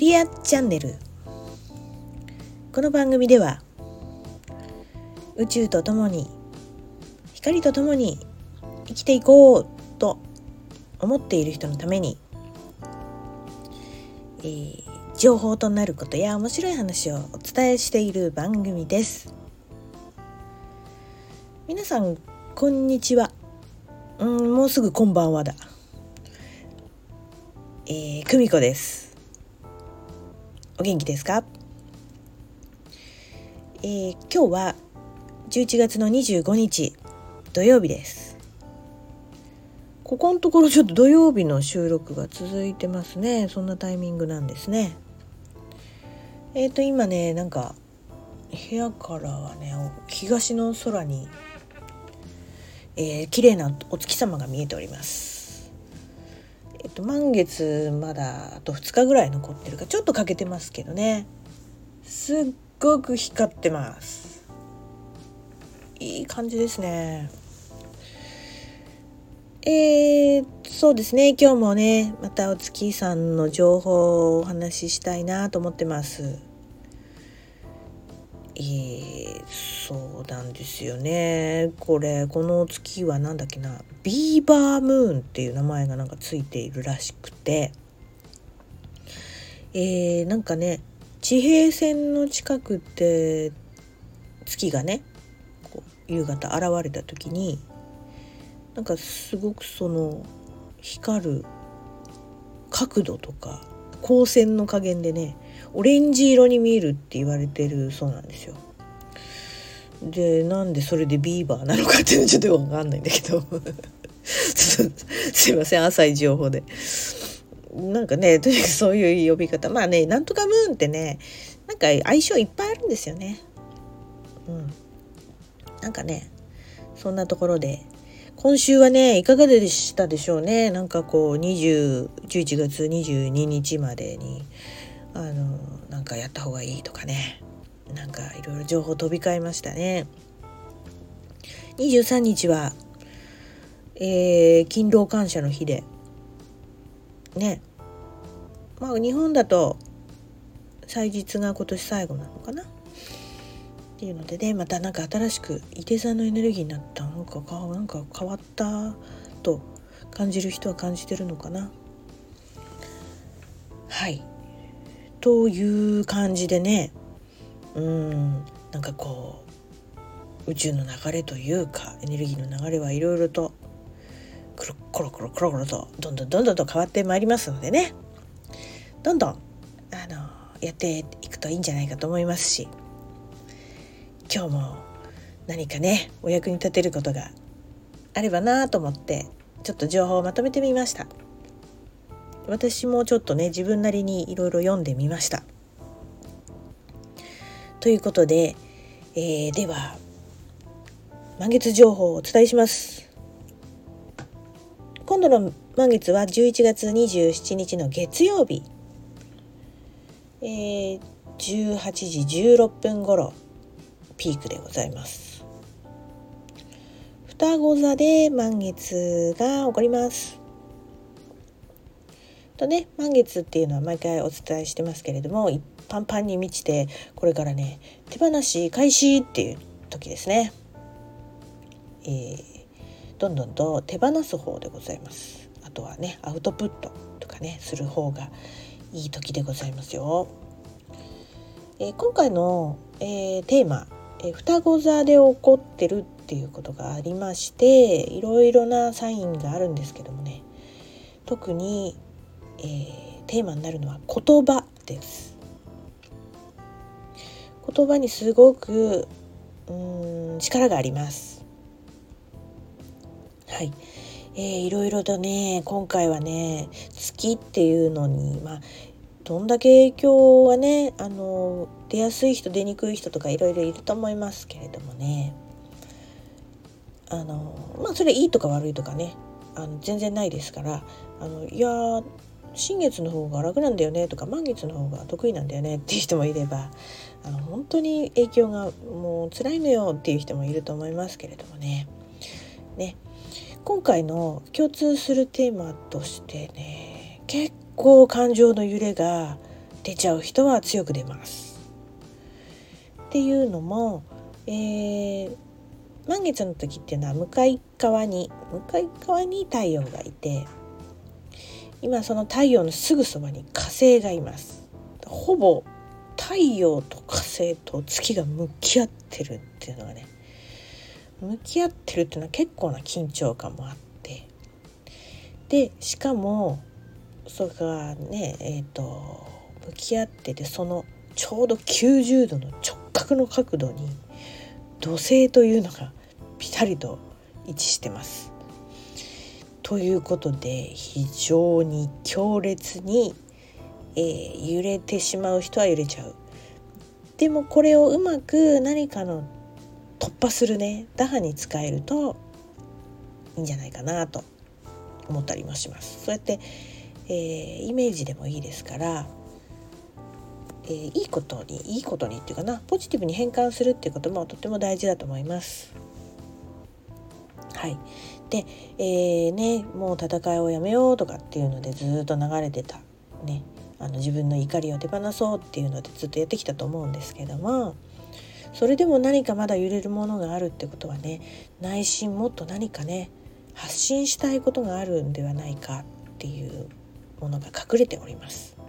リアチャンネル。この番組では宇宙とともに光とともに生きていこうと思っている人のために、えー、情報となることや面白い話をお伝えしている番組です。皆さんこんにちは。うんもうすぐこんばんはだ。えー、久美子です。お元気ですか？えー、今日は11月の25日土曜日です。ここのところちょっと土曜日の収録が続いてますね。そんなタイミングなんですね。えっ、ー、と今ねなんか部屋からはね東の空にえー、綺麗なお月様が見えております。えっと満月まだあと2日ぐらい残ってるかちょっと欠けてますけどね。すっごく光ってます。いい感じですね。えー、そうですね。今日もねまたお月さんの情報をお話ししたいなと思ってます。えー、そうなんですよね。これこの月は何だっけな。ビーバームーンっていう名前がなんかついているらしくて。えー、なんかね地平線の近くって月がねこう夕方現れた時になんかすごくその光る角度とか光線の加減でねオレンジ色に見えるって言われてるそうなんですよ。でなんでそれでビーバーなのかっていうのちょっと分かんないんだけど すいません浅い情報で。なんかねとにかくそういう呼び方まあねなんとかムーンってねなんか相性いっぱいあるんですよね。うん、なんかねそんなところで今週はねいかがでしたでしょうね。なんかこう20 11月22日までにあのなんかやった方がいいとかね。なんかいろいろ情報飛び交いましたね。23日は、えー、勤労感謝の日でね。まあ日本だと祭日が今年最後なのかな。っていうのでねまたなんか新しく伊手座のエネルギーになったなんかなんか変わったと感じる人は感じてるのかな。はい。という感じでねうんなんかこう宇宙の流れというかエネルギーの流れはいろいろとコロコロコロコロコロとどんどんどんどんと変わってまいりますのでね。どんどんあのやっていくといいんじゃないかと思いますし。今日も何かねお役に立てることがあればなと思ってちょっと情報をまとめてみました。私もちょっとね自分なりにいろいろ読んでみました。ということで、えー、では満月情報をお伝えします。今度の満月は11月27日の月曜日、えー、18時16分頃。ピークでございます。双子座で満月が起こります。とね満月っていうのは毎回お伝えしてますけれどもパンパンに満ちてこれからね手放し開始っていう時ですね、えー、どんどんと手放す方でございます。あとはねアウトプットとかねする方がいい時でございますよ、えー、今回の、えー、テーマ、え双子座で起こってるっていうことがありましていろいろなサインがあるんですけどもね。特に、えー、テーマになるのは言葉です。言葉にすごくうん力があります。はい、えー、いろいろとね今回はね月っていうのにまあどんだけ影響はねあの出やすい人出にくい人とかいろいろいると思いますけれどもねあのまあそれいいとか悪いとかねあの全然ないですからあのいや新月の方が楽なんだよねとか満月の方が得意なんだよねっていう人もいればあの本当に影響がもう辛いのよっていう人もいると思いますけれどもね。ね今回の共通するテーマとしてね結構感情の揺れが出ちゃう人は強く出ます。っていうのも、えー、満月の時っていうのは向かい側に向かい側に太陽がいて今その太陽のすぐそばに火星がいます。ほぼ太陽と火星と月が向き合ってるっていうのがね向き合ってるっていうのは結構な緊張感もあって。でしかもそれがねえっ、ー、と向き合っててそのちょうど90度の直角の角度に土星というのがピタリと位置してます。ということで非常に強烈に、えー、揺れてしまう人は揺れちゃう。でもこれをうまく何かの突破するね打破に使えるといいんじゃないかなと思ったりもします。そうやって、えー、イメージでもいいですからえー、いいことにいいことにっていうかなポジティブに変換するっていうこともとっても大事だと思います。はい、で、えー、ねもう戦いをやめようとかっていうのでずっと流れてた、ね、あの自分の怒りを手放そうっていうのでずっとやってきたと思うんですけどもそれでも何かまだ揺れるものがあるってことはね内心もっと何かね発信したいことがあるんではないかっていうものが隠れております。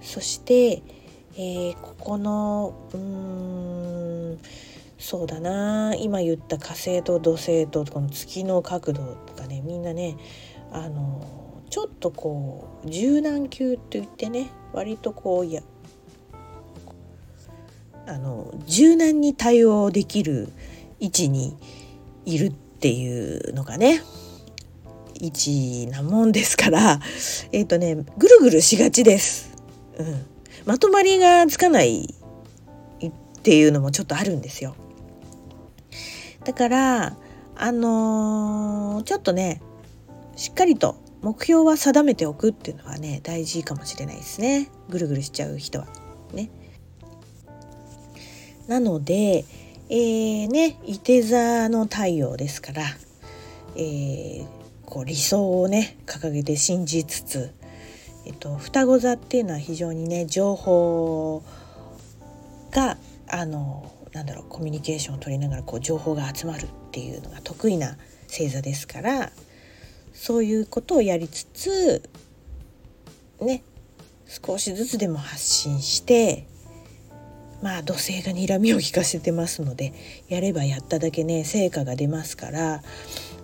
そして、えー、ここのうーんそうだな今言った火星と土星とこの月の角度とかねみんなねあのちょっとこう柔軟球って言ってね割とこういやあの柔軟に対応できる位置にいるっていうのがね位置なもんですからえっ、ー、とねぐるぐるしがちです。うん、まとまりがつかないっていうのもちょっとあるんですよ。だからあのー、ちょっとねしっかりと目標は定めておくっていうのはね大事かもしれないですねぐるぐるしちゃう人はね。なので、えー、ねいて座の太陽ですから、えー、こう理想をね掲げて信じつつえっと、双子座っていうのは非常にね情報があのなんだろうコミュニケーションを取りながらこう情報が集まるっていうのが得意な星座ですからそういうことをやりつつね少しずつでも発信してまあ土星が睨みを利かせてますのでやればやっただけね成果が出ますから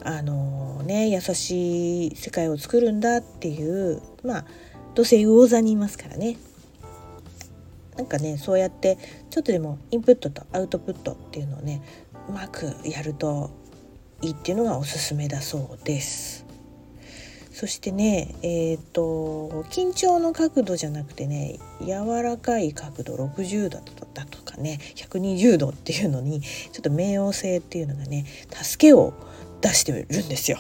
あのね優しい世界を作るんだっていうまあどうせ魚座にいますからねなんかねそうやってちょっとでもインプットとアウトプットっていうのをねうまくやるといいっていうのがおすすめだそうです。そしてねえっ、ー、と緊張の角度じゃなくてね柔らかい角度60度だとかね120度っていうのにちょっと冥王星っていうのがね助けを出してるんですよ。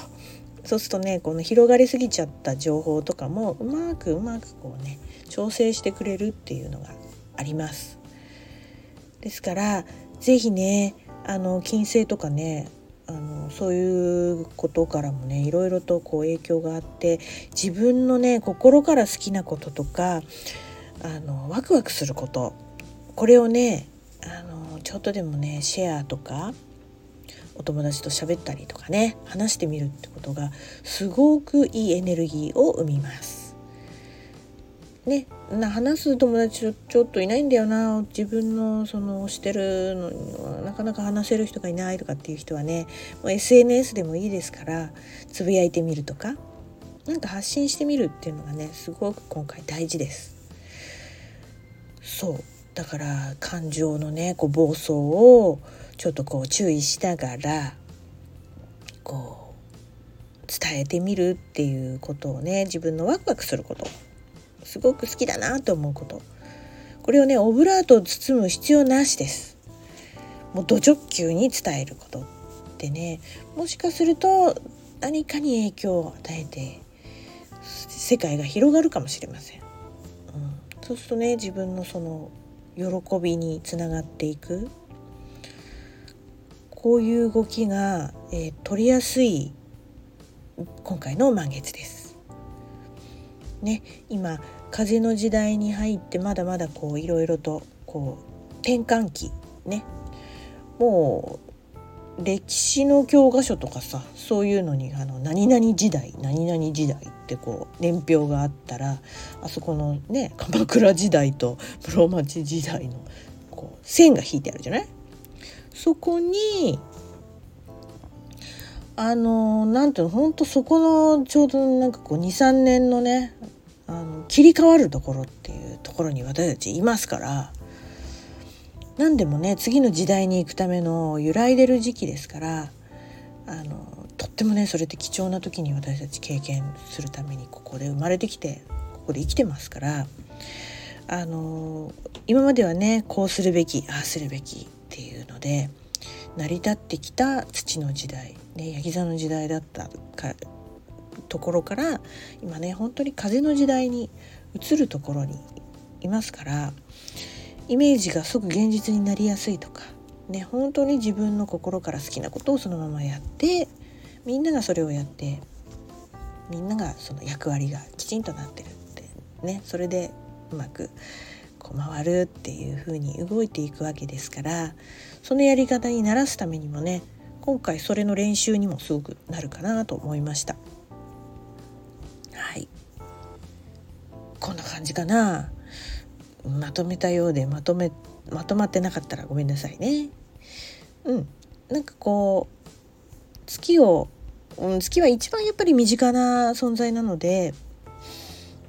そうするとねこの広がりすぎちゃった情報とかもうまくうまくこうね調整してくれるっていうのがあります。ですから是非ねあの金星とかねあのそういうことからもねいろいろとこう影響があって自分のね心から好きなこととかあのワクワクすることこれをねあのちょっとでもねシェアとかお友達と喋ったりとかね話してみるってことがすごくいいエネルギーを生みます。ね、な話す友達ちょっといないんだよな自分のそのしてるのにはなかなか話せる人がいないとかっていう人はねもう SNS でもいいですからつぶやいてみるとか何か発信してみるっていうのがねすごく今回大事です。そうだから感情のねこう暴走をちょっとこう注意しながらこう伝えてみるっていうことをね自分のワクワクすること。すごく好きだなと思うこと。これをねオブラートを包む必要なしです。もうド直球に伝えることってねもしかすると何かに影響を与えて世界が広がるかもしれません、うん、そうするとね自分のその喜びにつながっていく。こういう動きが、えー、取りやすい今回の満月です。ね今風の時代に入ってまだまだこういろいろとこう転換期ねもう歴史の教科書とかさそういうのにあの何々時代何々時代ってこう年表があったらあそこのね鎌倉時代と室町時代のこう線が引いてあるじゃない？そこにあのなんていうのほんとそこのちょうどなんかこう23年のねあの切り替わるところっていうところに私たちいますから何でもね次の時代に行くための揺らいでる時期ですからあのとってもねそれって貴重な時に私たち経験するためにここで生まれてきてここで生きてますからあの今まではねこうするべきああするべきっていうので成り立ってきた土の時代、ね、ヤギ座の時代だったかところから今ね本当に風の時代に移るところにいますからイメージが即現実になりやすいとかね本当に自分の心から好きなことをそのままやってみんながそれをやってみんながその役割がきちんとなってるってねそれでうまくこう回るっていう風に動いていくわけですからそのやり方に慣らすためにもね今回それの練習にもすごくなるかなと思いました。はい。こんな感じかな。まとめたようでまとめまとまってなかったらごめんなさいね。うん。なんかこう月を、うん、月は一番やっぱり身近な存在なので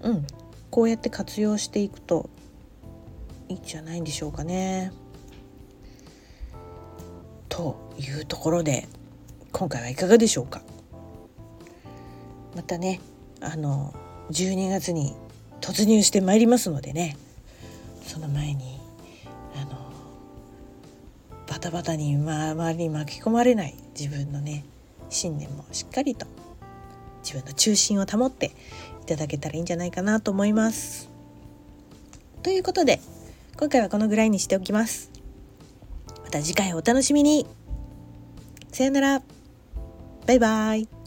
うん。こうやって活用していくといんじゃないんでしょうかね。というところで今回はいかがでしょうかまたねあの12月に突入してまいりますのでねその前にあのバタバタに、周りに巻き込まれない自分のね信念もしっかりと自分の中心を保っていただけたらいいんじゃないかなと思います。ということで今回はこのぐらいにしておきます。また次回お楽しみに。さよなら。バイバイ。